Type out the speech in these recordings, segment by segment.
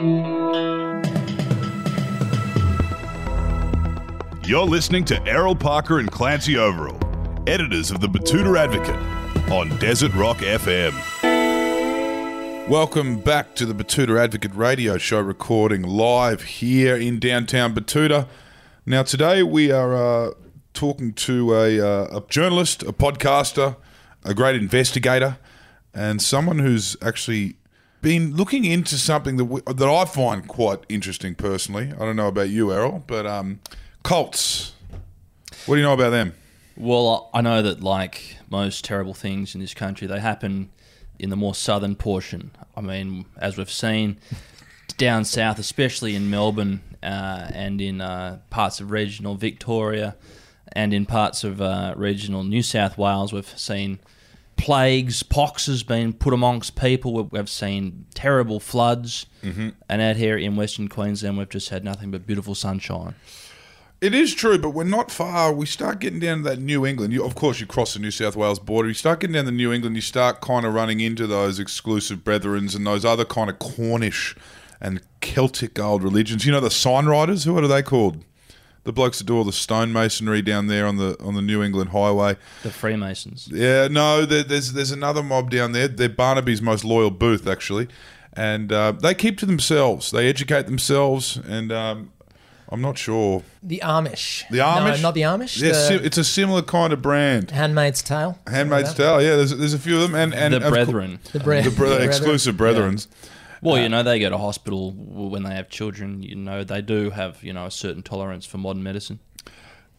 You're listening to Errol Parker and Clancy Overell, editors of the Betoota Advocate on Desert Rock FM. Welcome back to the Betoota Advocate radio show, recording live here in downtown Betoota. Now, today we are uh, talking to a, uh, a journalist, a podcaster, a great investigator, and someone who's actually been looking into something that we, that I find quite interesting personally. I don't know about you, Errol, but um, cults. What do you know about them? Well, I know that like most terrible things in this country, they happen in the more southern portion. I mean, as we've seen down south, especially in Melbourne uh, and in uh, parts of regional Victoria and in parts of uh, regional New South Wales, we've seen plagues, pox has been put amongst people. We've, seen terrible floods, Mm-hmm. and out here in Western Queensland, we've just had nothing but beautiful sunshine. It is true, but we're not far. We start getting down to that New England. You, of course, you cross the New South Wales border. You start getting down to New England. You start kind of running into those exclusive brethrens and those other kind of Cornish and Celtic old religions. You know the sign riders. Who are they called? The blokes that do all the stonemasonry down there on the on the New England Highway. The Freemasons. Yeah, no, there, there's there's another mob down there. They're Barnaby's most loyal booth, actually, and uh, they keep to themselves. They educate themselves, and um, I'm not sure. The Amish. The Amish, No, not the Amish. Yeah, the it's a similar kind of brand. Handmaid's Tale. Handmaid's Tale. Yeah, there's, there's a few of them, and and The of cour- Brethren. The, bre- the bre- the exclusive brethrens. Well, you know, they go to hospital when they have children. You know, they do have, you know, a certain tolerance for modern medicine.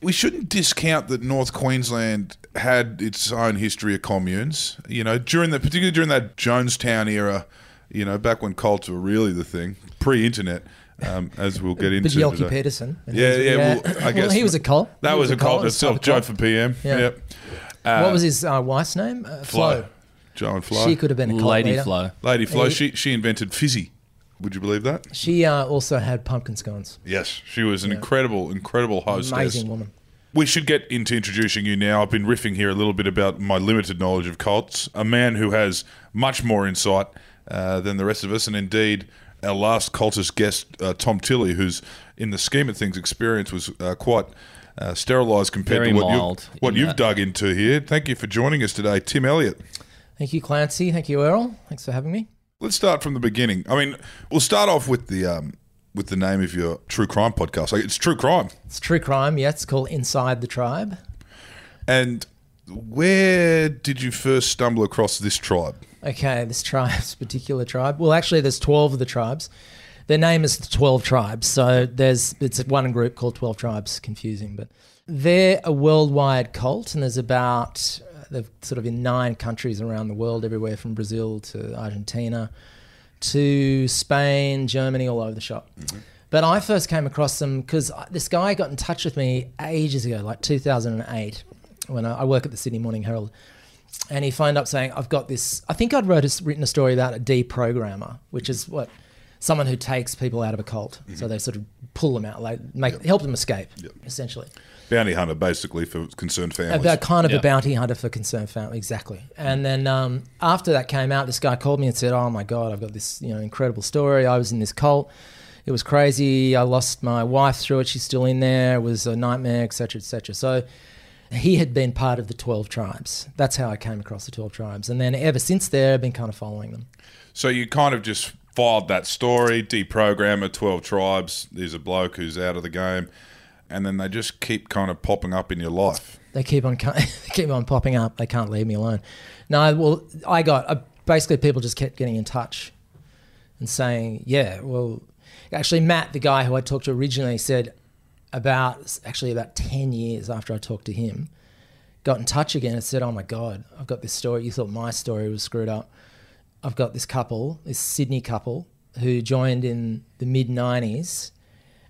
We shouldn't discount that North Queensland had its own history of communes. You know, during the particularly during that Jonestown era. You know, back when cults were really the thing, pre-internet, um, as we'll get into. But Bjelke today. Petersen. Yeah, yeah. Well, I guess he was a cult. That He was, a cult It's itself. type Joh for. PM. Yeah. Yep. what was his uh, wife's name? Uh, Flo. Flo. Joh and Flo. She could have been a cult Lady leader. Flo. Lady Flo. She she invented fizzy. Would you believe that? She uh, also had pumpkin scones. Yes, she was an incredible, incredible hostess. Amazing woman. We should get into introducing you now. I've been riffing here a little bit about my limited knowledge of cults. A man who has much more insight uh, than the rest of us, and indeed, our last cultist guest, uh, Tom Tilley, who's in the scheme of things, experience was uh, quite uh, sterilised compared Very to what, mild you've, what in you've that. dug into here. Thank you for joining us today, Tim Elliott. Thank you, Clancy. Thank you, Earl. Thanks for having me. Let's start from the beginning. I mean, we'll start off with the um, with the name of your true crime podcast. Like, it's true crime. It's true crime. Yeah, it's called Inside the Tribe. And where did you first stumble across this tribe? Okay, this tribe, this particular tribe. Well, actually, there's 12 of the tribes. Their name is the 12 tribes. So there's it's one group called 12 tribes. Confusing, but they're a worldwide cult, and there's about they're sort of in nine countries around the world, everywhere from Brazil to Argentina to Spain, Germany, all over the shop. Mm-hmm. But I first came across them because this guy got in touch with me ages ago, like 2008, when I, I work at the Sydney Morning Herald and he phoned up saying, "I've got this." I think I'd wrote a, written a story about a deprogrammer, which is what someone who takes people out of a cult, mm-hmm. so they sort of pull them out, like make help them escape, essentially. Bounty hunter, basically, for concerned families. About kind of Yeah. a bounty hunter for concerned family, exactly. And then um, after that came out, this guy called me and said, "Oh my god, I've got this you know incredible story. I was in this cult." It was crazy. I lost my wife through it. She's still in there. It was a nightmare, etc., etc. So he had been part of the 12 tribes. That's how I came across the 12 tribes. And then ever since there, I've been kind of following them. so you kind of just filed that story, deprogrammer, 12 tribes. There's a bloke who's out of the game. And then they just keep kind of popping up in your life. They keep on keep on popping up. They can't leave me alone. No, well, I got basically people just kept getting in touch and saying, yeah, well, actually, Matt, the guy who I talked to originally, said about actually about ten years after I talked to him, got in touch again and said, oh my god, I've got this story. You thought my story was screwed up. I've got this couple, this Sydney couple, who joined in the mid '90s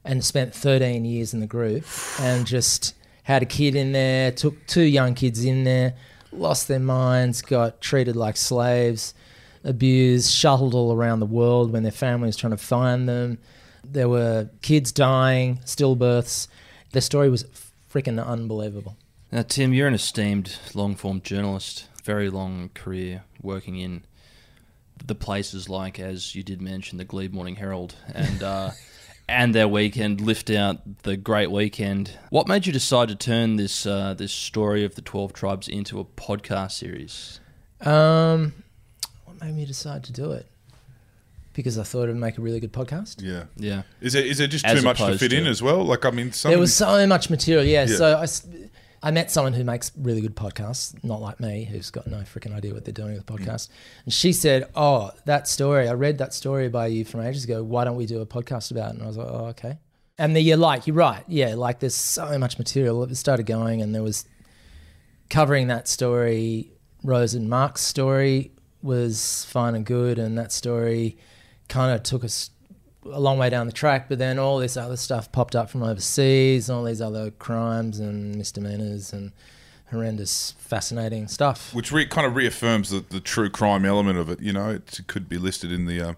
and spent 13 years in the group and just had a kid in there, took two young kids in there, lost their minds, got treated like slaves, abused, shuttled all around the world when their family was trying to find them. There were kids dying, stillbirths. Their story was freaking unbelievable. Now, Tim, you're an esteemed long form journalist, very long career working in the places like, as you did mention, the Glebe Morning Herald and uh, and their weekend lift out the Great Weekend. What made you decide to turn this uh, this story of the Twelve Tribes into a podcast series? Um, what made me decide to do it? Because I thought it'd make a really good podcast. Yeah. Yeah, Is it is it just As too much to opposed fit in to- as well? Like I mean, some There was so much material, yeah. Yeah. So I, s- I met someone who makes really good podcasts, not like me, who's got no freaking idea what they're doing with Mm. podcast. And she said, "Oh, that story! I read that story by you from ages ago. Why don't we do a podcast about it?" And I was like, "Oh, okay." And then you're like, you're right, yeah. Like there's so much material. It started going, and there was covering that story. Rose and Mark's story was fine and good, and that story kind of took us a long way down the track, but then all this other stuff popped up from overseas, all these other crimes and misdemeanors and horrendous, fascinating stuff. which re- kind of reaffirms the, the true crime element of it. You know, it could be listed in the um,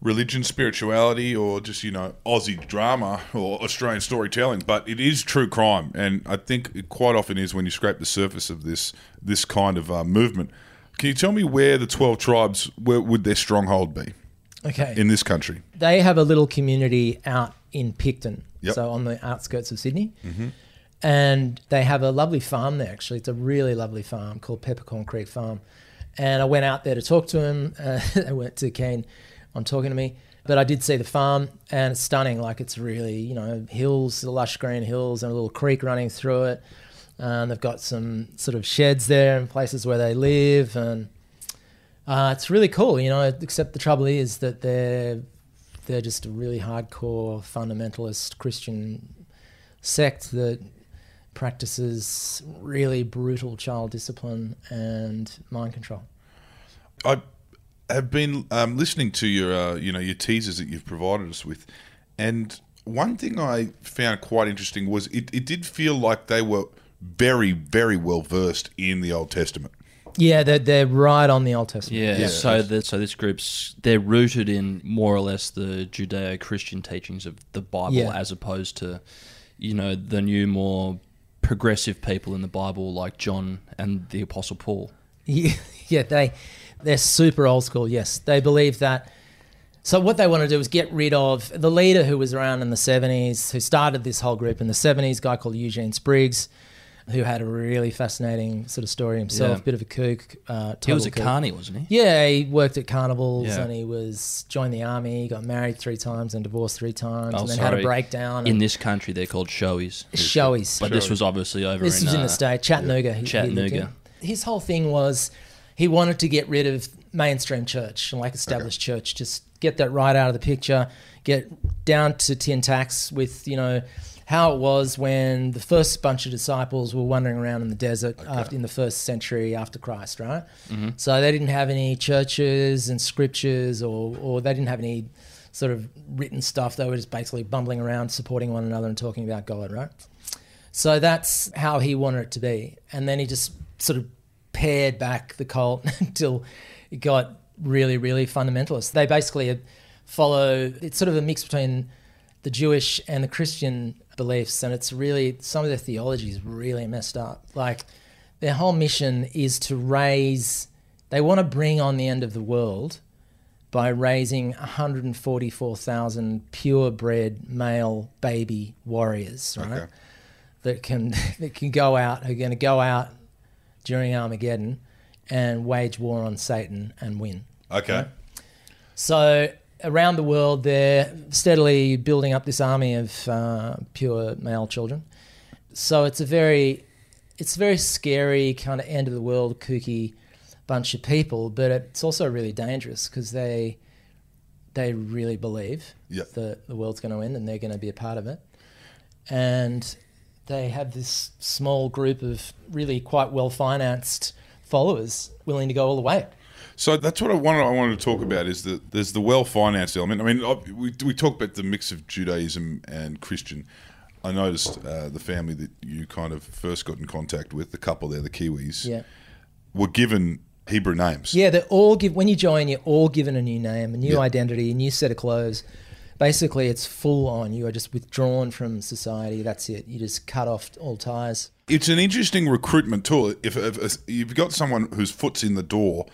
religion, spirituality, or just you know Aussie drama or Australian storytelling. But it is true crime, and I think it quite often is when you scrape the surface of this this kind of uh, movement. Can you tell me where the twelve tribes where would their stronghold be Okay. in this country? they have a little community out in Picton, Yep. so on the outskirts of Sydney. And they have a lovely farm there, actually. It's a really lovely farm called Peppercorn Creek Farm. And I went out there to talk to him. Uh, they weren't too keen on talking to me. But I did see the farm, and it's stunning. Like, it's really, you know, hills, lush green hills, and a little creek running through it. And they've got some sort of sheds there and places where they live. And uh, it's really cool, you know. Except the trouble is that they're they're just a really hardcore fundamentalist Christian sect that practices really brutal child discipline and mind control. I have been um, listening to your, uh, you know, your teasers that you've provided us with, and one thing I found quite interesting was it, it did feel like they were very, very well versed in the Old Testament. Yeah, they're, they're right on the Old Testament. yeah. Yeah. So that so this group's they're rooted in more or less the Judeo-Christian teachings of the Bible, Yeah. as opposed to you know the new more progressive people in the Bible like John and the Apostle Paul. Yeah, yeah, they they're super old school. Yes, they believe that. So what they want to do is get rid of the leader who was around in the seventies, who started this whole group in the seventies, guy called Eugene Spriggs, who had a really fascinating sort of story himself, Yeah. bit of a kook. Uh, He was a carny, wasn't he? Yeah, he worked at carnivals Yeah. and he was joined the army. Got married three times and divorced three times, Oh, and then had a breakdown. In this country, they're called showies. showies. But this was obviously over This in, was in uh, the state, Chattanooga. he Chattanooga. His whole thing was he wanted to get rid of mainstream church, like established church, just get that right out of the picture, get down to tin tacks with you know how it was when the first bunch of disciples were wandering around in the desert after, in the first century after Christ, right? Mm-hmm. So they didn't have any churches and scriptures, or or they didn't have any sort of written stuff. They were just basically bumbling around, supporting one another, and talking about God, right? So that's how he wanted it to be. And then he just sort of pared back the cult until it got really, really fundamentalist. They basically uh, follow, it's sort of a mix between the Jewish and the Christian beliefs. And it's really, some of their theology is really messed up. Like their whole mission is to raise, they want to bring on the end of the world by raising 144,000 purebred male baby warriors, right? Okay. That can that can go out, who are going to go out during Armageddon and wage war on Satan and win. Okay. So around the world, they're steadily building up this army of uh, pure male children. So it's a very, it's a very scary kind of end of the world, kooky bunch of people. But it's also really dangerous because they, they really believe Yep. that the world's going to end and they're going to be a part of it. And they have this small group of really quite well financed followers willing to go all the way. So that's what I wanted. I wanted to talk about is that there's the well financed element. I mean, we we talk about the mix of Judaism and Christian. I noticed uh, the family that you kind of first got in contact with, the couple there, the Kiwis, Yeah. were given Hebrew names. Yeah, they're all give when you join, you're all given a new name, a new Yeah. identity, a new set of clothes. Basically, it's full on. You are just withdrawn from society. That's it. You just cut off all ties. It's an interesting recruitment tool. If, if, if you've got someone whose foot's in the door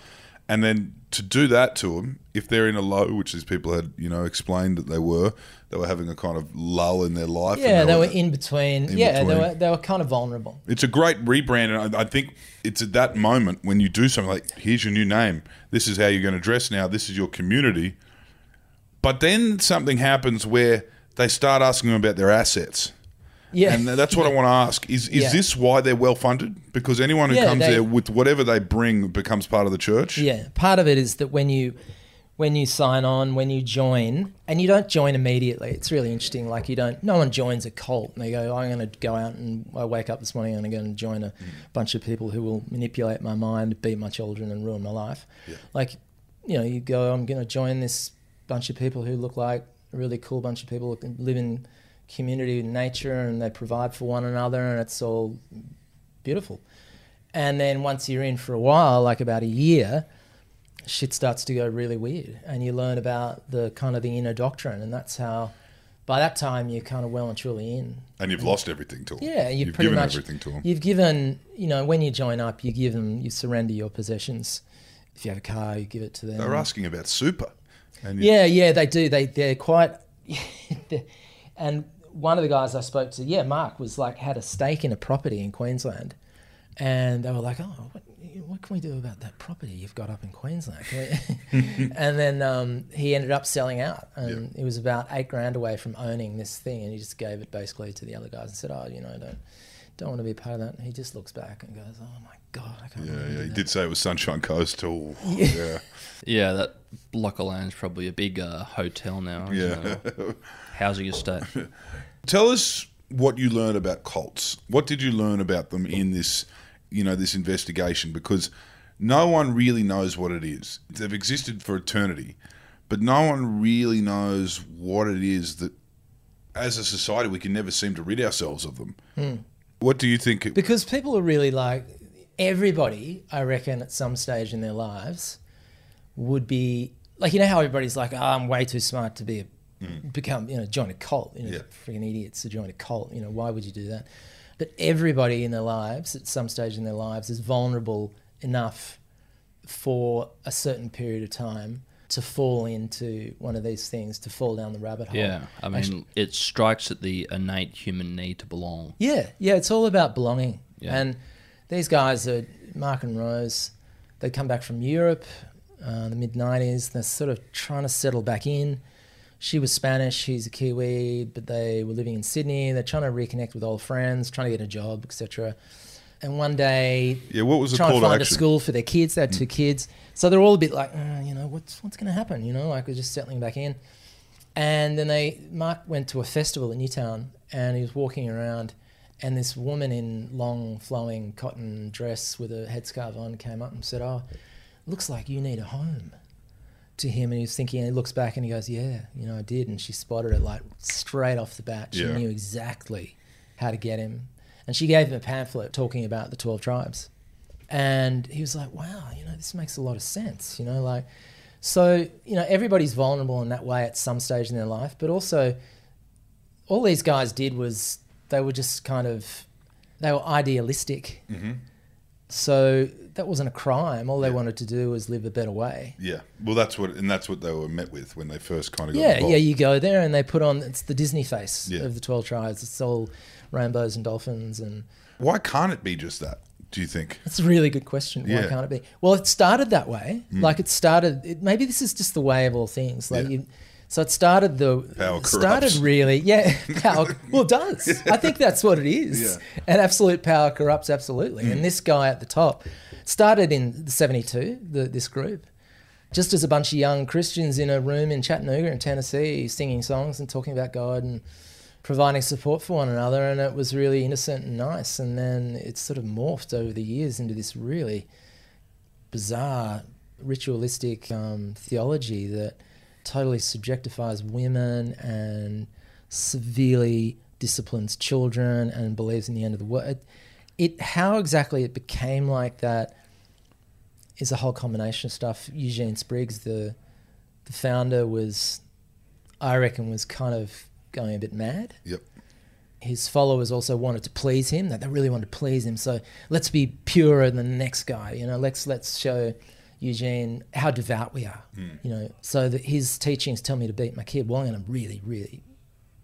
and then to do that to them, if they're in a low, which these people had, you know, explained that they were, they were having a kind of lull in their life. Yeah, they were in between. In yeah, they were they were kind of vulnerable. It's a great rebrand, and I, I think it's at that moment when you do something like, "Here's your new name. This is how you're going to dress now. This is your community." But then something happens where they start asking them about their assets, Yeah, and that's what I want to ask: is is Yeah. this why they're well funded? Because anyone who Yeah, comes they- there with whatever they bring becomes part of the church. Yeah, part of it is that when you when you sign on, when you join, and you don't join immediately. It's really interesting. Like you don't. No one joins a cult and they go, "I'm going to go out and I wake up this morning and I'm going to join a mm. bunch of people who will manipulate my mind, beat my children, and ruin my life." Like, you know, you go, "I'm going to join this bunch of people who look like a really cool bunch of people who live in community and nature, and they provide for one another, and it's all beautiful." And then once you're in for a while, like about a year, shit starts to go really weird, and you learn about the kind of the inner doctrine, and that's how. By that time, you're kind of well and truly in. and you've lost everything to them. Yeah, you've, you've given much everything to them. You've given, you know, when you join up, you give them, you surrender your possessions. If you have a car, you give it to them. they're asking about super, and Yeah, yeah, they do. They they're quite. and one of the guys I spoke to, yeah, Mark was like had a stake in a property in Queensland, and they were like, "Oh, what, what can we do about that property you've got up in Queensland?" And then um, he ended up selling out, and it was about eight grand away from owning this thing, and he just gave it basically to the other guys and said, "Oh, you know, don't don't want to be a part of that." And he just looks back and goes, "Oh my god, I can't." yeah, believe I yeah. did He that." did say it was Sunshine Coast. Oh, yeah, Yeah, that block of land's probably a big uh, hotel now. isn't yeah. it? Housing estate. Tell us what you learned about cults. What did you learn about them in this, you know, this investigation? Because no one really knows what it is. They've existed for eternity, but no one really knows what it is that, as a society, we can never seem to rid ourselves of them. Hmm. What do you think? It, because people are really like everybody i reckon at some stage in their lives would be like you know how everybody's like oh, i'm way too smart to be a mm. become you know join a cult you know Yeah. freaking idiots to join a cult you know why would you do that but everybody in their lives at some stage in their lives is vulnerable enough for a certain period of time to fall into one of these things to fall down the rabbit hole Yeah, I mean, it strikes at the innate human need to belong. Yeah, yeah, it's all about belonging. Yeah. And these guys are Mark and Rose. They come back from Europe, uh, the mid '90s. They're sort of trying to settle back in. She was Spanish. He's a Kiwi, but they were living in Sydney. They're trying to reconnect with old friends, trying to get a job, etc. And one day, yeah, what was trying to to find a school for their kids. They had two kids, so they're all a bit like, uh, you know, what's what's going to happen? You know, like we're just settling back in. And then they, Mark went to a festival in Newtown, and he was walking around, and this woman in long flowing cotton dress with a headscarf on came up and said, "Oh, looks like you need a home." To him, and he was thinking, and he looks back and he goes, "Yeah, you know, I did." And she spotted it like straight off the bat. She Yeah. knew exactly how to get him, and she gave him a pamphlet talking about the twelve tribes. And he was like, "Wow, you know, this makes a lot of sense." You know, like, so you know, everybody's vulnerable in that way at some stage in their life, but also, all these guys did was they were just kind of they were idealistic. So that wasn't a crime. All they Yeah. wanted to do was live a better way. Yeah, well, that's what, and that's what they were met with when they first kind of got Yeah, involved. yeah. You go there and they put on it's the Disney face Yeah. of the twelve tribes. It's all rainbows and dolphins, and Why can't it be just that? Do you think? that's a really good question. Why Yeah. Mm. can't it be? Well, it started that way. Like it started. It, maybe this is just the way of all things. Like Yeah. you. So it started the Power started really yeah power well it does. I think that's what it is. Yeah. Mm. and absolute power corrupts absolutely. And this guy at the top started in the 72 the, this group just as a bunch of young Christians in a room in Chattanooga in Tennessee singing songs and talking about God and providing support for one another. And it was really innocent and nice. And then it sort of morphed over the years into this really bizarre ritualistic um, theology that totally subjectifies women and severely disciplines children and believes in the end of the world. It, it how exactly it became like that is a whole combination of stuff. Eugene Spriggs, the the founder, was I reckon was kind of going a bit mad Yep. his followers also wanted to please him that they really wanted to please him so let's be purer than the next guy you know let's let's show Eugene, how devout we are. Hmm. You know, so that his teachings tell me to beat my kid. Well, I'm going to really, really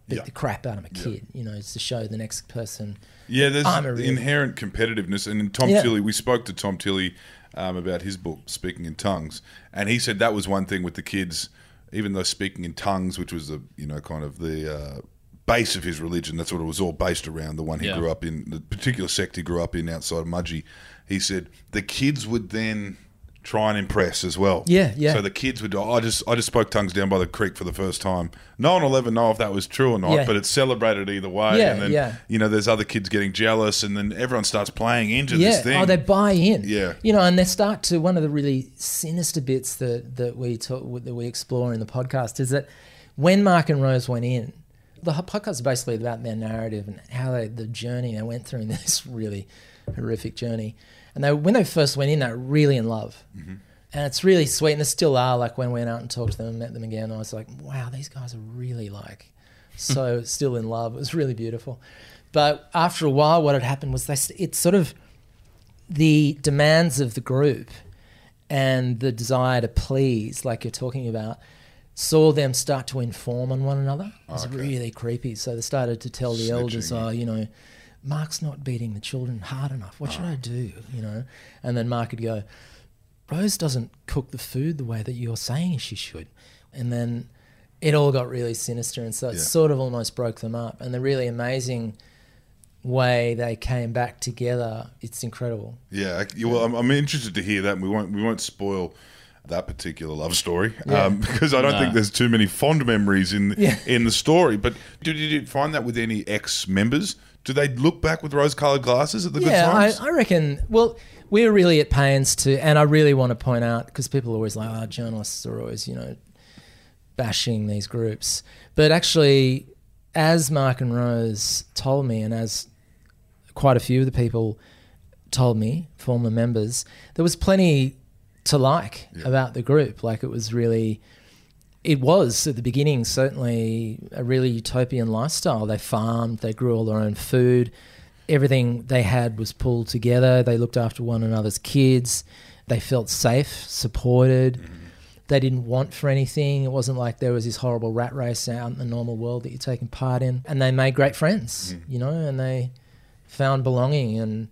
beat Yeah. the crap out of my kid. You know, it's to show the next person. Yeah, there's I'm a real- inherent competitiveness, and in Tom Yeah. Tilley, we spoke to Tom Tilley um, about his book, Speaking in Tongues, and he said that was one thing with the kids, even though speaking in tongues, which was the you know kind of the uh, base of his religion, that's what it was all based around. The one he Yeah. grew up in, the particular sect he grew up in outside of Mudgee, he said the kids would then try and impress as well. Yeah, yeah. So the kids would. I just I just spoke tongues down by the creek for the first time. No one will ever know if that was true or not, Yeah. but it's celebrated either way. Yeah, and then yeah. you know, there's other kids getting jealous, and then everyone starts playing into yeah. this thing. Oh, they buy in. Yeah. You know, and they start to one of the really sinister bits that that we talk that we explore in the podcast is that when Mark and Rose went in, the podcast is basically about their narrative and how they the journey they went through in this really horrific journey. And they when they first went in, they were really in love. Mm-hmm. And it's really sweet, and they still are. Like when we went out and talked to them and met them again, I was like, "Wow, these guys are really like so still in love." It was really beautiful. But after a while, what had happened was they it sort of the demands of the group and the desire to please, like you're talking about, saw them start to inform on one another. It was really creepy. So they started to tell the elders, "Oh, you know, Mark's not beating the children hard enough. What should I do?" You know, and then Mark would go, "Rose doesn't cook the food the way that you're saying she should," and then it all got really sinister, and so it Yeah. sort of almost broke them up. And the really amazing way they came back together, it's incredible. yeah, well, I'm, I'm interested to hear that. And we won't we won't spoil that particular love story Yeah. um, because I don't No. think there's too many fond memories in Yeah. in the story. But did you find that with any ex members? Do they look back with rose-colored glasses at the good yeah, I, times? I reckon. Well, we're really at pains to, and I really want to point out because people are always like, "Oh, journalists are always, you know, bashing these groups." But actually, as Mark and Rose told me, and as quite a few of the people told me, former members, there was plenty to like about the group. Like it was really, it was at the beginning certainly a really utopian lifestyle. They farmed, they grew all their own food, everything they had was pulled together. They looked after one another's kids. They felt safe, supported. Mm-hmm. They didn't want for anything. It wasn't like there was this horrible rat race out in the normal world that you're taking part in. And they made great friends, mm-hmm. you know, and they found belonging. And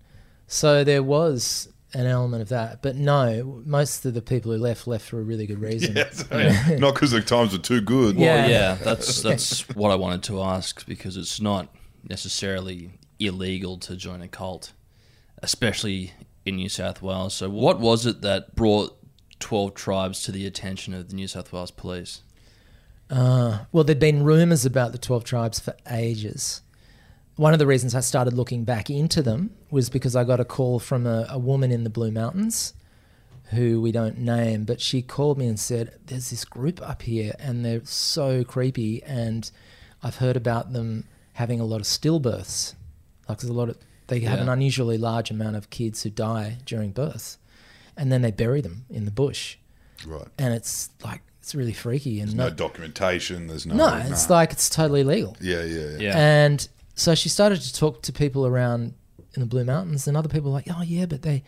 so there was an element of that. But no, most of the people who left left for a really good reason. Yes. Not because the times were too good. Yeah. yeah, that's that's what I wanted to ask because it's not necessarily illegal to join a cult, especially in New South Wales. So, what was it that brought twelve tribes to the attention of the New South Wales Police? Uh, well, there'd been rumours about the 12 tribes for ages. One of the reasons I started looking back into them was because I got a call from a, a woman in the Blue Mountains who we don't name, but she called me and said, There's this group up here and they're so creepy. And I've heard about them having a lot of stillbirths. Like, there's a lot of, they have an unusually large amount of kids who die during birth. And then they bury them in the bush. Right. And it's like, it's really freaky. And No no, documentation. There's no. no, it's like it's totally legal. Yeah, yeah, yeah. Yeah, And so she started to talk to people around in the Blue Mountains, and other people were like, oh yeah, but they,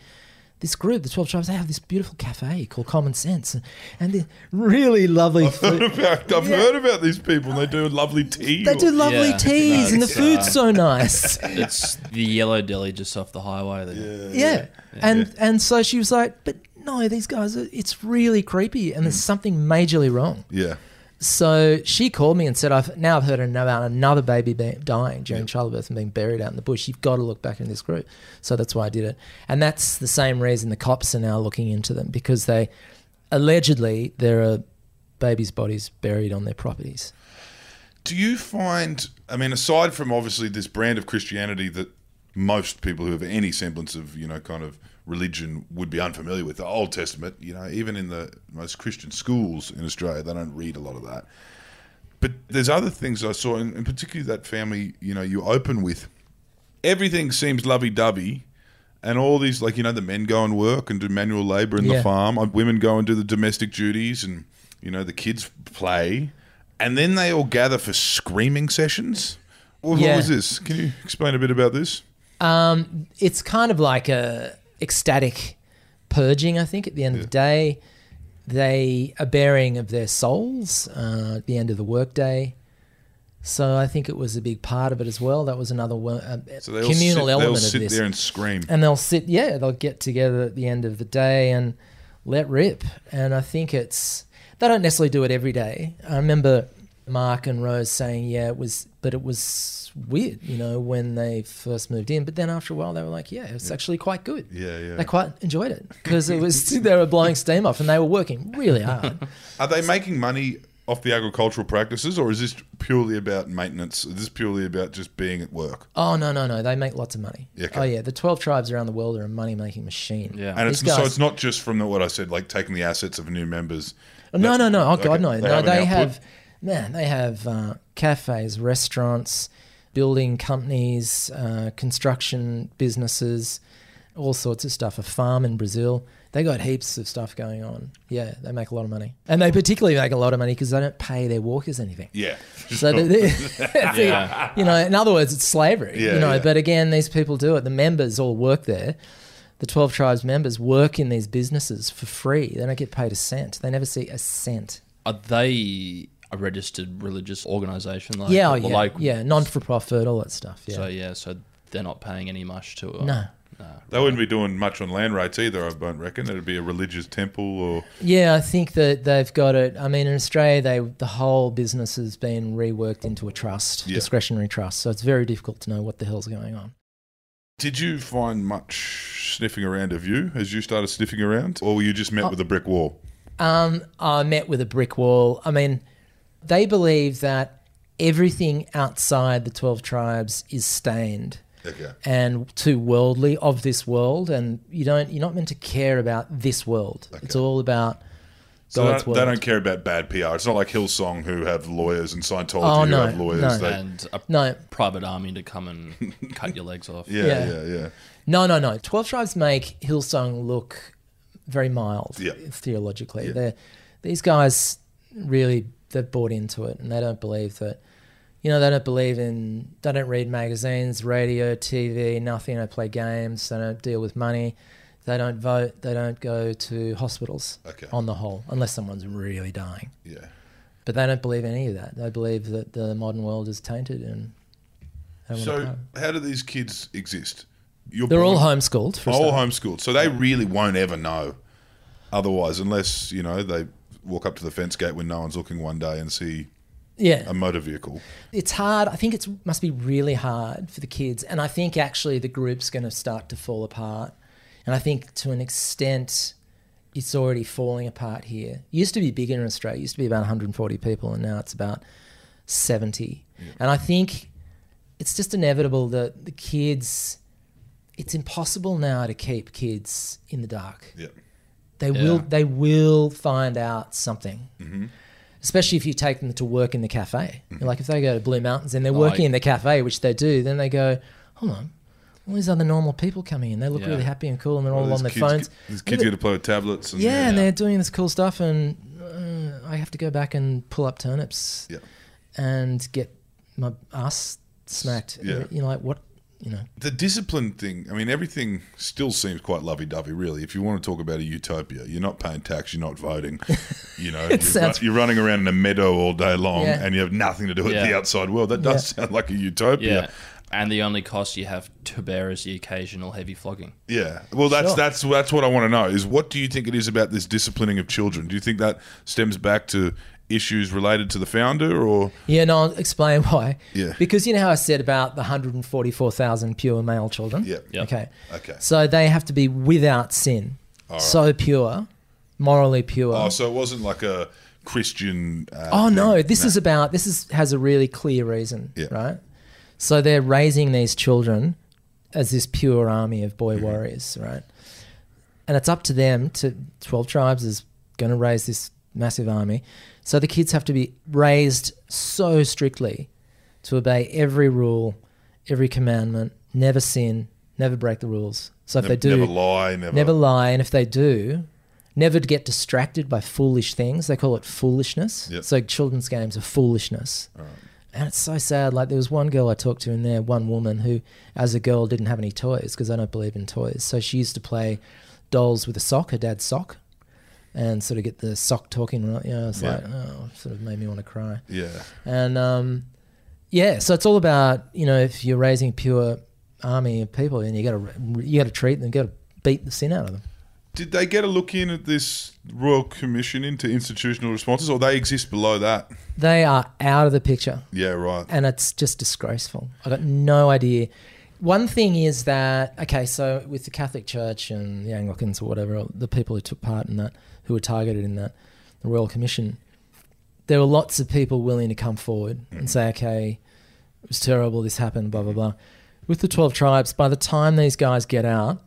this group, the Twelve Tribes, they have this beautiful cafe called Common Sense, and, and the really lovely I've heard about, I've heard about these people. and They do lovely tea. They do lovely Yeah. teas, and the Nice. food's so nice. it's the yellow deli just off the highway. There. yeah. And and so she was like, but no, these guys, are, it's really creepy, and there's mm. something majorly wrong. Yeah. So she called me and said, "I've now I've heard about another baby dying during childbirth and being buried out in the bush. You've got to look back in this group." So that's why I did it, and that's the same reason the cops are now looking into them because they allegedly there are babies' bodies buried on their properties. Do you find, I mean, aside from obviously this brand of Christianity that most people who have any semblance of, you know, kind of religion would be unfamiliar with, the Old Testament, you know, even in the most Christian schools in Australia, they don't read a lot of that. But there's other things I saw, and particularly that family, you know, you open with. Everything seems lovey dovey. And all these, like, you know, the men go and work and do manual labor in the farm. uh, Women go and do the domestic duties and, you know, the kids play. And then they all gather for screaming sessions. What, Yeah. what was this? Can you explain a bit about this? Um, it's kind of like a ecstatic purging. I think at the end of the day, they are bearing of their souls uh, at the end of the workday. So I think it was a big part of it as well. That was another uh, So communal sit, element they'll of sit this there and scream. and they'll sit yeah they'll get together at the end of the day and let rip and i think it's they don't necessarily do it every day i remember mark and rose saying yeah it was but it was weird you know when they first moved in but then after a while they were like yeah it's actually quite good Yeah, yeah. they quite enjoyed it because it was they were blowing steam off and they were working really hard Are they making money off the agricultural practices, or is this purely about maintenance? Is this purely about just being at work? oh no no no they make lots of money Yeah, okay. oh yeah the 12 tribes around the world are a money making machine Yeah. And it's These so it's not just from the, what I said, like taking the assets of new members. No, no, no. Oh Okay, God, no. they no, have an they output? Have, man, they have uh, cafes, restaurants, building companies, uh, construction businesses, all sorts of stuff. A farm in Brazil. They got heaps of stuff going on. Yeah, they make a lot of money, and they particularly make a lot of money because they don't pay their workers anything. Yeah. So, they, they- you know, in other words, it's slavery. Yeah, you know, yeah. but again, these people do it. The members all work there. The twelve tribes members work in these businesses for free. They don't get paid a cent. They never see a cent. Are they a registered religious organisation? Like, yeah, oh, yeah, like- yeah, non for profit, all that stuff. Yeah. So yeah, so they're not paying any much to. Uh, no. They wouldn't be doing much on land rates either, I don't reckon. It'd be a religious temple or. Yeah, I think that they've got it. I mean, in Australia, they the whole business has been reworked into a trust, Yeah. discretionary trust. So it's very difficult to know what the hell's going on. Did you find much sniffing around of you as you started sniffing around? Or were you just met Oh. with a brick wall? Um, I met with a brick wall. I mean, they believe that everything outside the 12 tribes is stained Okay. and too worldly of this world and you don't you're not meant to care about this world. It's all about So they God's don't, world. they don't care about bad PR. It's not like Hillsong who have lawyers and Scientology Oh, who have lawyers. no. They- And a No. private army to come and cut your legs off. yeah, Yeah. yeah, yeah. No, no, no. Twelve tribes make Hillsong look very mild Yeah. theologically. Yeah. They're, these guys really they've bought into it, and they don't believe that. You know, they don't believe in. They don't read magazines, radio, TV, nothing. They play games. They don't deal with money. They don't vote. They don't go to hospitals. Okay. On the whole, unless someone's really dying. Yeah. But they don't believe any of that. They believe that the modern world is tainted and. they don't wanna So, how do these kids exist? You're they're all homeschooled. All homeschooled. So they really won't ever know otherwise, unless, you know, they walk up to the fence gate when no one's looking one day and see Yeah. a motor vehicle. it's hard. I think it must be really hard for the kids, and I think actually the group's going to start to fall apart. And I think to an extent, it's already falling apart here. It used to be bigger in Australia. It used to be about 140 people, and now it's about 70. And I think it's just inevitable that the kids. It's impossible now to keep kids in the dark. Yeah. They Yeah. will. They will find out something. Mm-hmm. Especially if you take them to work in the cafe. Like if they go to Blue Mountains and they're Oh, working I- in the cafe, which they do, then they go, "Hold on, all these other normal people coming in. They look Yeah. really happy and cool, and they're all Well, on their kids phones. These kids get to play with tablets. And, Yeah, and they're doing this cool stuff, and uh, I have to go back and pull up turnips Yeah. and get my ass smacked. Yeah. You know, like what? You know, The discipline thing, I mean, everything still seems quite lovey dovey, really. If you want to talk about a utopia, you're not paying tax, you're not voting. You know, you're, sounds- ru- you're running around in a meadow all day long Yeah. and you have nothing to do with Yeah. the outside world. That does sound like a utopia. Yeah. And the only cost you have to bear is the occasional heavy flogging. Yeah. Well, that's Sure. that's that's what I want to know is what do you think it is about this disciplining of children? Do you think that stems back to issues related to the founder or yeah. No, I'll explain why. Yeah. Because you know how I said about the 144,000 pure male children. Yeah. Yeah. Okay. Okay. So they have to be without sin, so pure, morally pure. Oh, so it wasn't like a Christian uh, Oh thing. no, this is about this is has a really clear reason, Yeah. right? So they're raising these children as this pure army of Mm-hmm. boy warriors, right? And it's up to them to twelve tribes is going to raise this massive army. So the kids have to be raised so strictly to obey every rule, every commandment, never sin, never break the rules. So if never, they do, never lie, never, never lie, and if they do, never get distracted by foolish things. They call it foolishness. Yep. So children's games are foolishness. And it's so sad. Like there was one girl I talked to in there, one woman who, as a girl, didn't have any toys because I don't believe in toys. So she used to play dolls with a sock, her dad's sock, and sort of get the sock talking. right? You know, it's Yeah. like oh, sort of made me want to cry. Yeah. And um, yeah, so it's all about you know if you're raising a pure army of people, and you got to you got to treat them, got to beat the sin out of them. Did they get a look in at this Royal Commission into institutional responses, or they exist below that? They are out of the picture. Yeah, right. and it's just disgraceful. I got no idea. One thing is that okay, so with the Catholic Church and the Anglicans or whatever, the people who took part in that, who were targeted in that, the Royal Commission, there were lots of people willing to come forward and say, okay, it was terrible, this happened, blah blah blah. With the twelve tribes, by the time these guys get out,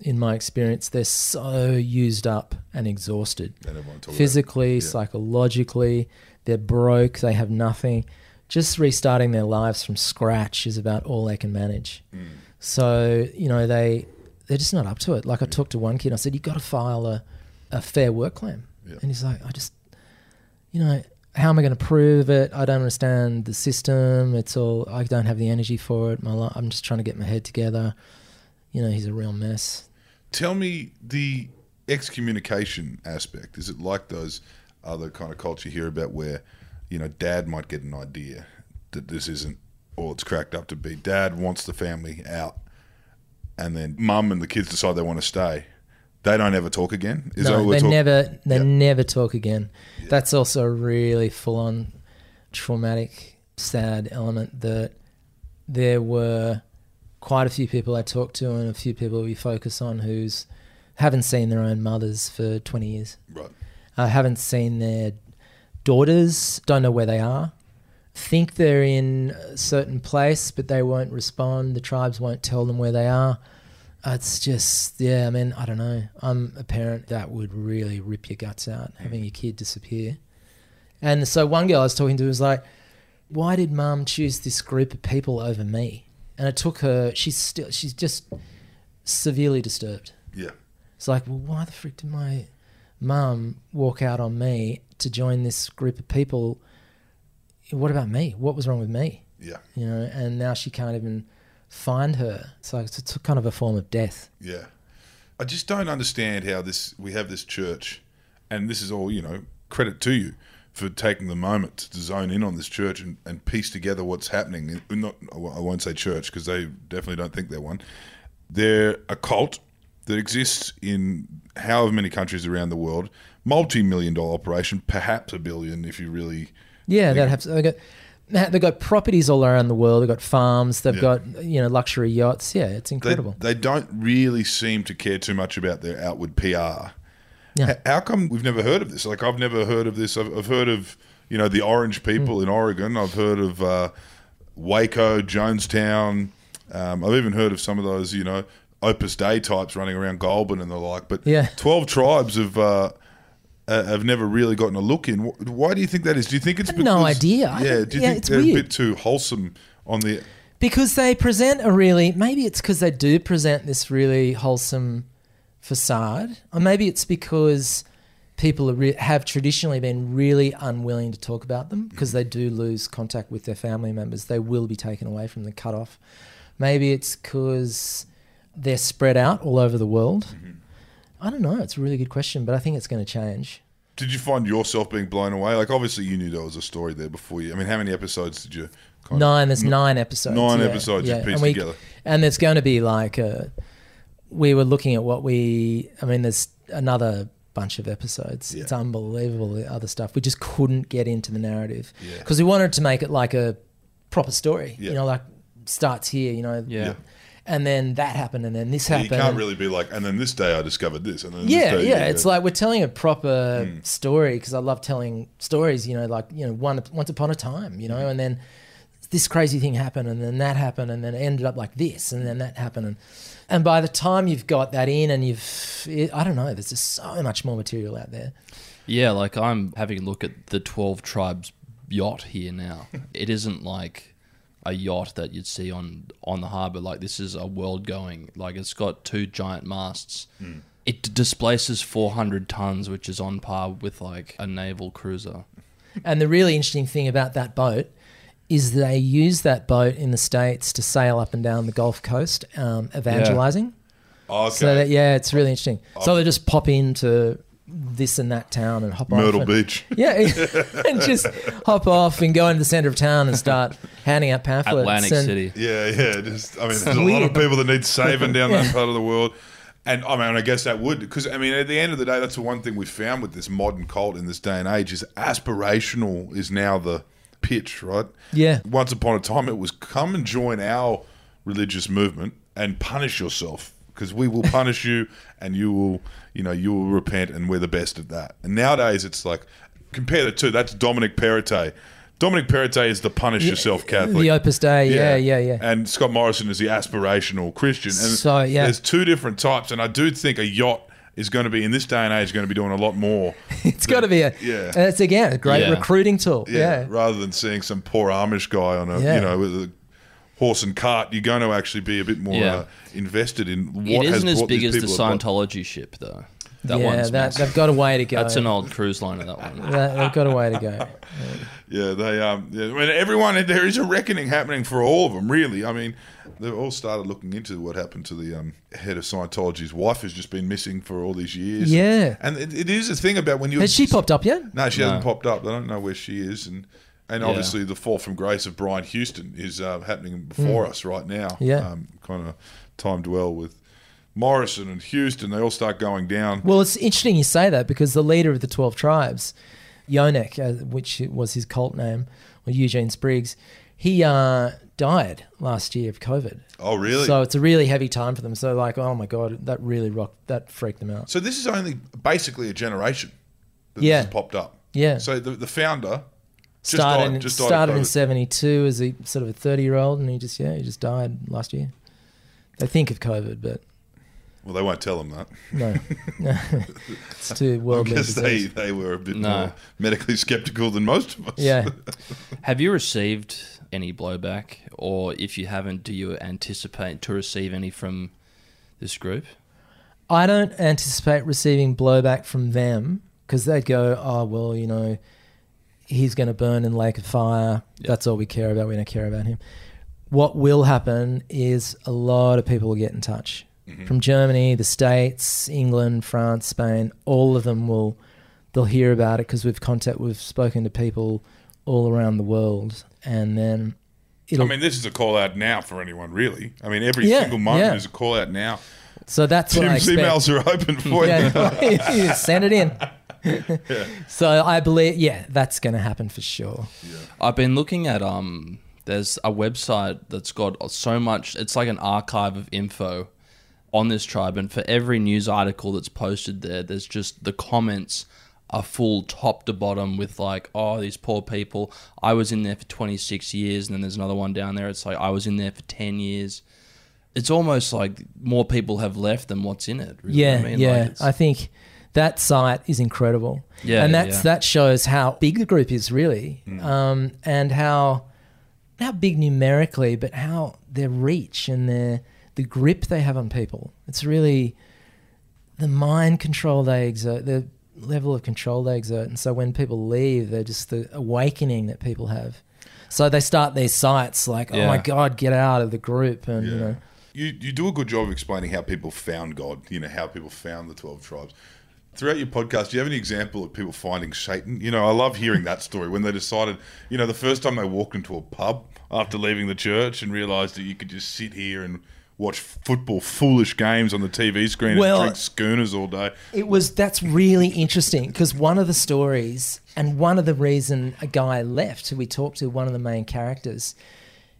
in my experience, they're so used up and exhausted And everyone talk about it. physically, Yeah. psychologically. They're broke. They have nothing. Just restarting their lives from scratch is about all they can manage. Mm. So you know they they're just not up to it. Like I talked to one kid, I said, "You got to file a, a fair work claim," Yeah. and he's like, "I just, you know, how am I going to prove it? I don't understand the system. It's all I don't have the energy for it. My li- I'm just trying to get my head together." You know, he's a real mess. Tell me the excommunication aspect. Is it like those other kind of culture here about where, you know, dad might get an idea that this isn't all it's cracked up to be. Dad wants the family out, and then mum and the kids decide they want to stay. They don't ever talk again. Is that no, they talking? never they Yeah. never talk again. That's also a really full on traumatic, sad element that there were quite a few people I talked to and a few people we focus on who's haven't seen their own mothers for twenty years. Right. Uh, haven't seen their daughters, don't know where they are. Think they're in a certain place, but they won't respond. The tribes won't tell them where they are. It's just, yeah, I mean, I don't know. I'm a parent that would really rip your guts out having your kid disappear. And so one girl I was talking to was like, why did mum choose this group of people over me? And it took her, she's still, she's just severely disturbed. Yeah. It's like, well, why the frick did my mum walk out on me to join this group of people? What about me? What was wrong with me? Yeah. You know, and now she can't even find her. So it's, it's kind of a form of death. Yeah. I just don't understand how this we have this church and this is all, you know, credit to you for taking the moment to zone in on this church and, and piece together what's happening. Not I won't say church because they definitely don't think they're one. They're a cult that exists in however many countries around the world, multi-million dollar operation, perhaps a billion if you really Yeah, to, they got they've got properties all around the world. They've got farms. They've Yeah. got you know luxury yachts. Yeah, it's incredible. they don't really seem to care too much about their outward PR. Yeah. How come we've never heard of this? Like I've never heard of this. I've, I've heard of you know the Orange people in Oregon. I've heard of uh, Waco, Jonestown. Um, I've even heard of some of those you know Opus Dei types running around Goulburn and the like. But Yeah. twelve tribes of Uh, uh, have never really gotten a look in. Why do you think that is? Do you think it's I have no idea. Yeah, don't- you yeah, think it's they're a bit too wholesome on the? because they present a really maybe it's because they do present this really wholesome facade or maybe it's because people are re- have traditionally been really unwilling to talk about them because they do lose contact with their family members they will be taken away from the cutoff maybe it's because they're spread out all over the world i don't know it's a really good question but i think it's going to change Did you find yourself being blown away? Like, obviously, you knew there was a story there before you. I mean, how many episodes did you? Kind Nine. There's nine episodes. nine yeah, episodes you've yeah. pieced and we, together. And there's going to be like a. We were looking at what we. I mean, there's another bunch of episodes. Yeah. It's unbelievable the other stuff. We just couldn't get into the narrative Yeah. because we wanted to make it like a proper story. Yeah. You know, like starts here. You know. Yeah. Yeah. And then that happened, and then this happened. You can't really be like, and then this day I discovered this, and then yeah, this day yeah. you It's like we're telling a proper Hmm. story because I love telling stories. You know, like you know, one once upon a time. You know, Hmm. and then this crazy thing happened, and then that happened, and then it ended up like this, and then that happened, and and by the time you've got that in, and you've, it, I don't know, there's just so much more material out there. Yeah, like I'm having a look at the 12 tribes yacht here now. it isn't like a yacht that you'd see on on the harbour. Like this is a world going. Like it's got two giant masts. It d- displaces 400 tons, which is on par with like a naval cruiser. And the really interesting thing about that boat is they use that boat in the states to sail up and down the Gulf Coast, um, evangelizing. Oh, okay. So that, yeah, it's really interesting. So they just pop into this and that town and hop off. Myrtle and- Beach. Yeah, and just hop off and go into the center of town and start handing out pamphlets. Atlantic and- City. Yeah, yeah. Just, I mean, there's a lot of people that need saving down that part of the world. And I mean, I guess that would, because I mean, at the end of the day, that's the one thing we found with this modern cult in this day and age is aspirational is now the pitch, right? Yeah. Once upon a time, it was come and join our religious movement and punish yourself because we will punish you and you will, you know, you will repent and we're the best at that. And nowadays, it's like compare the two. That's Dominic Perrottet. Dominic Perrottet is the punish yourself Catholic. The Opus Dei, yeah, yeah, yeah. And Scott Morrison is the aspirational Christian. And So, yeah. there's two different types, and I do think a yacht is going to be in this day and age going to be doing a lot more. It's got to be a. Yeah. and It's again a great Yeah. recruiting tool. Yeah, Yeah. rather than seeing some poor Amish guy on a Yeah. you know with a horse and cart, you're going to actually be a bit more Yeah. uh, invested in what It has isn't as big these as the people about. Scientology ship, though. That yeah, one's that, massive. they've got a way to go. That's an old cruise liner. That one. That- they've got a way to go. Yeah, they um, yeah, I mean, everyone there is a reckoning happening for all of them. Really, I mean, they've all started looking into what happened to the um, head of Scientology's wife, who's just been missing for all these years. Yeah. and it, it is a thing about when you Has she popped up yet? No, she No. hasn't popped up. They don't know where she is, and and Yeah. obviously the fall from grace of Brian Houston is uh, happening before us right now. Mm. Yeah. um, kind of timed well with Morrison and Houston. They all start going down. Well, it's interesting you say that because the leader of the 12 tribes, Yoneq, uh, which was his cult name, or Eugene Spriggs, he uh, died last year of COVID. Oh, really? So it's a really heavy time for them. So, like, oh my God, that really rocked, that freaked them out. So this is only basically a generation that Yeah. popped up. Yeah. So the, the founder just started died. Just died started in 72 as a sort of a 30 year old, and he just, yeah, he just died last year. They think of COVID, but Well, they won't tell them that. no. it's too worldly. Because they, they were a bit No. more medically skeptical than most of us. Yeah. Have you received any blowback, or if you haven't, do you anticipate to receive any from this group? I don't anticipate receiving blowback from them because they'd go, oh, well, you know, he's going to burn in lake of fire. That's all we care about. We don't care about him. What will happen is a lot of people will get in touch mm-hmm. from Germany, the States, England, France, Spain. All of them will, they'll hear about it because we've contact, we've spoken to people all around the world, and then it'll. I mean, this is a call out now for anyone, really. I mean, every Yeah, single month yeah. is a call out now. so that's what I Tim's expect. emails are open for you. Yeah, send it in. So I believe, yeah, that's going to happen for sure. I've been looking at um. There's a website that's got so much. It's like an archive of info on this tribe, and for every news article that's posted there, there's just the comments are full top to bottom with like, oh, these poor people. I was in there for 26 years, and then there's another one down there. It's like I was in there for 10 years. It's almost like more people have left than what's in it. Really. Yeah, I mean, yeah. Like I think that site is incredible. Yeah, and that's yeah. that shows how big the group is really, um, and how how big numerically, but how their reach and their the grip they have on people. It's really the mind control they exert, the level of control they exert, and so when people leave, they're just the awakening that people have. So they start these sites like, oh my god, get out of the group, and you know. You, you do a good job of explaining how people found God, you know, how people found the 12 tribes. Throughout your podcast, do you have any example of people finding Satan? You know, I love hearing that story when they decided, you know, the first time they walked into a pub after leaving the church and realised that you could just sit here and watch football, foolish games on the TV screen Well- and drink schooners all day. It was that's really interesting because one of the stories and one of the reason a guy left we talked to one of the main characters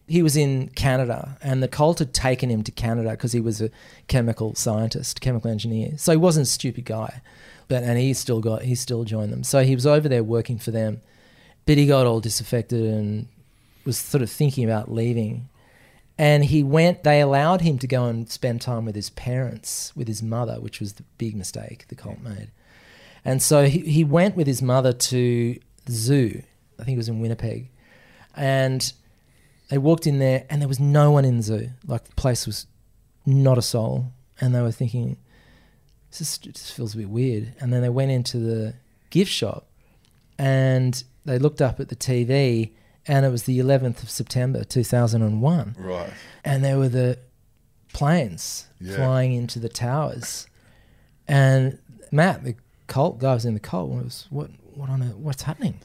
he was in Canada and the cult had taken him to Canada because he was a chemical scientist chemical engineer so he wasn't a stupid guy but and he still got he still joined them. So he was over there working for them. But he got all disaffected and was sort of thinking about leaving. And he went they allowed him to go and spend time with his parents with his mother which was the big mistake the cult made. And so he, he went with his mother to the zoo. I think it was in winnipeg. And they walked in there and there was no one in the zoo. Like the place was not a soul. And they were thinking this, is, this feels a bit weird and then they went into the gift shop and they looked up at the tv and it was the 11th of september 2001 Right. and there were the planes Yeah. flying into the towers. And Matt, the cult guy was in the cult. Was what? What on earth? What's happening?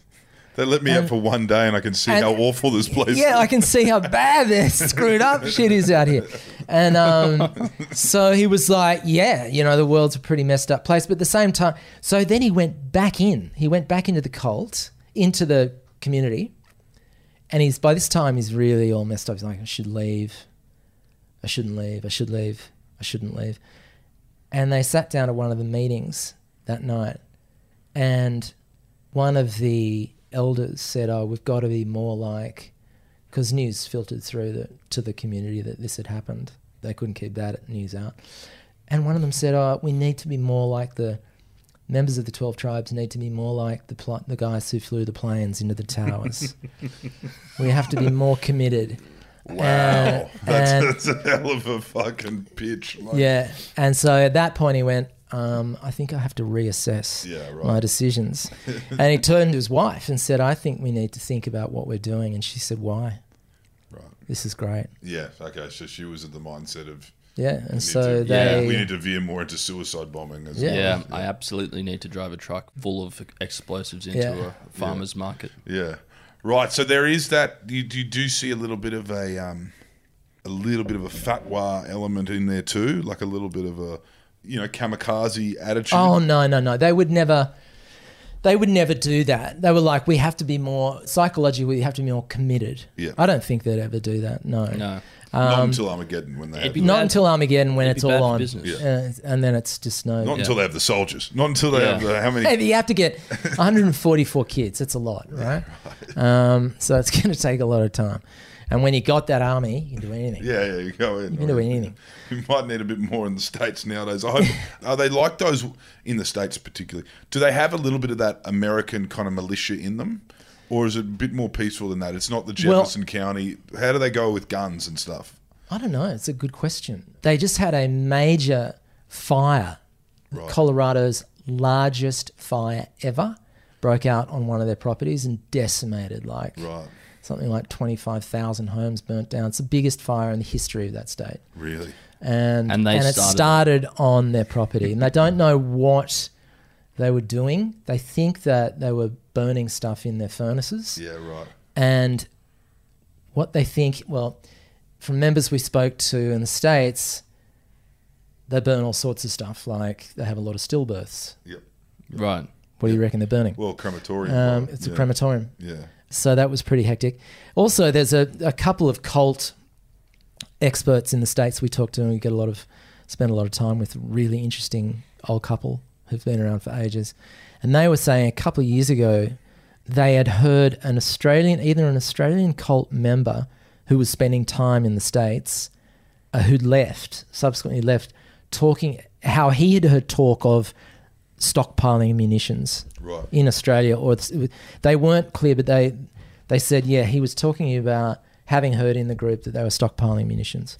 They let me out And- for one day, and I can see and- how awful this place. Is. Yeah, I can see how bad this screwed up shit is out here. And um, so he was like, yeah, you know, the world's a pretty messed up place. But at the same time, so then he went back in. He went back into the cult, into the community. And he's by this time he's really all messed up. He's like, I should leave. I shouldn't leave. I should leave. I shouldn't leave. And they sat down at one of the meetings that night, and one of the elders said, "Oh, we've got to be more like," because news filtered through the, to the community that this had happened. They couldn't keep that news out, and one of them said, "Oh, we need to be more like the." Members of the twelve tribes need to be more like the pl- the guys who flew the planes into the towers. we have to be more committed. Wow, And- that's, and- that's a hell of a fucking pitch. Like, Yeah, and so at that point he went, um, I think I have to reassess Yeah, right. my decisions. and he turned to his wife and said, I think we need to think about what we're doing. And she said, Why? Right. This is great. Yeah. Okay. So she was in the mindset of. Yeah, and so to, they. we need to veer more into suicide bombing. As Yeah. well. Yeah, I absolutely need to drive a truck full of explosives into Yeah. a farmer's market. Yeah. Right. So there is that. You, you do see a little bit of a um, a little bit of a fatwa element in there too, like a little bit of a you know kamikaze attitude. Oh no, no, no! They would never. They would never do that. They were like, we have to be more psychologically. We have to be more committed. Yeah. I don't think they'd ever do that. No, No, Not um, until Armageddon when they. Have be not bad- until Armageddon when it'd it's all on, business. Uh, and then it's just no. not until they have the soldiers. Not until they Yeah. have the, how many. Hey, you have to get 144 kids. That's a lot, right? Um, so it's going to take a lot of time. And when you got that army, you can do anything. Yeah, yeah, you go in. You can do anything. You might need a bit more in the states nowadays. I hope. are they like those in the states particularly? Do they have a little bit of that American kind of militia in them, or is it a bit more peaceful than that? It's not the Well- Jefferson County. How do they go with guns and stuff? I don't know. It's a good question. They just had a major fire. Right. Colorado's largest fire ever broke out on one of their properties and decimated like Right. Something like 25,000 homes burnt down. It's the biggest fire in the history of that state. Really? and And they it started- started on their property, and they don't know what they were doing. They think that they were burning stuff in their furnaces, Yeah. Right. and what they think, well, from members we spoke to in the states, they burn all sorts of stuff. Like they have a lot of stillbirths. Yep. right. What do you reckon they're burning? Well, crematorium. Um, right. it's yeah. a crematorium. Yeah. So that was pretty hectic. Also, there's a, a couple of cult experts in the states we talked to, and we get a lot of spend a lot of time with really interesting old couple who've been around for ages, and they were saying a couple of years ago they had heard an Australian, either an Australian cult member who was spending time in the states, uh, who'd left, subsequently left, talking how he had heard talk of stockpiling munitions Right. in Australia, or they weren't clear, but they they said, yeah, he was talking about having heard in the group that they were stockpiling munitions,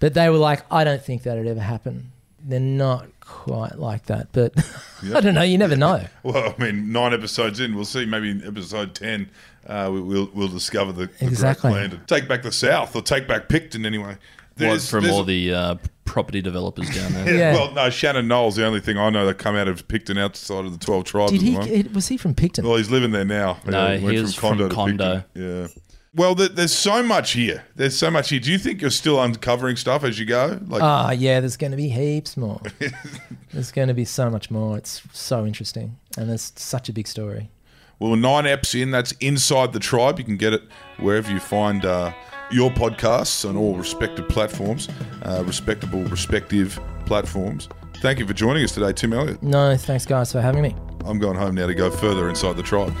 but they were like, I don't think that'd ever happen. They're not quite like that, but I don't know. You never know. Well, I mean, nine episodes in, we'll see. Maybe in episode ten, uh, we, we'll we'll discover the, the Exactly. great plan to take back the South or take back Picton anyway. Was There's- from there's all a- the uh, property developers down there. Yeah, Yeah. Well, no, Shannon Noll, the only thing I know that come out of Picton outside of the twelve tribes. Did at the he? moment. Was he from Picton? Well, he's living there now. No, Yeah, he went was from to Condo. Picton. Yeah. Well, there, there's so much here. There's so much here. Do you think you're still uncovering stuff as you go? Like, Ah, yeah. There's going to be heaps more. there's going to be so much more. It's so interesting, and it's such a big story. well, nine eps in. That's inside the tribe. You can get it wherever you find uh, your podcasts on all respective platforms, uh, respectable, respective platforms. Thank you for joining us today, Tim Elliott. No, thanks, guys, for having me. I'm going home now to go further inside the tribe.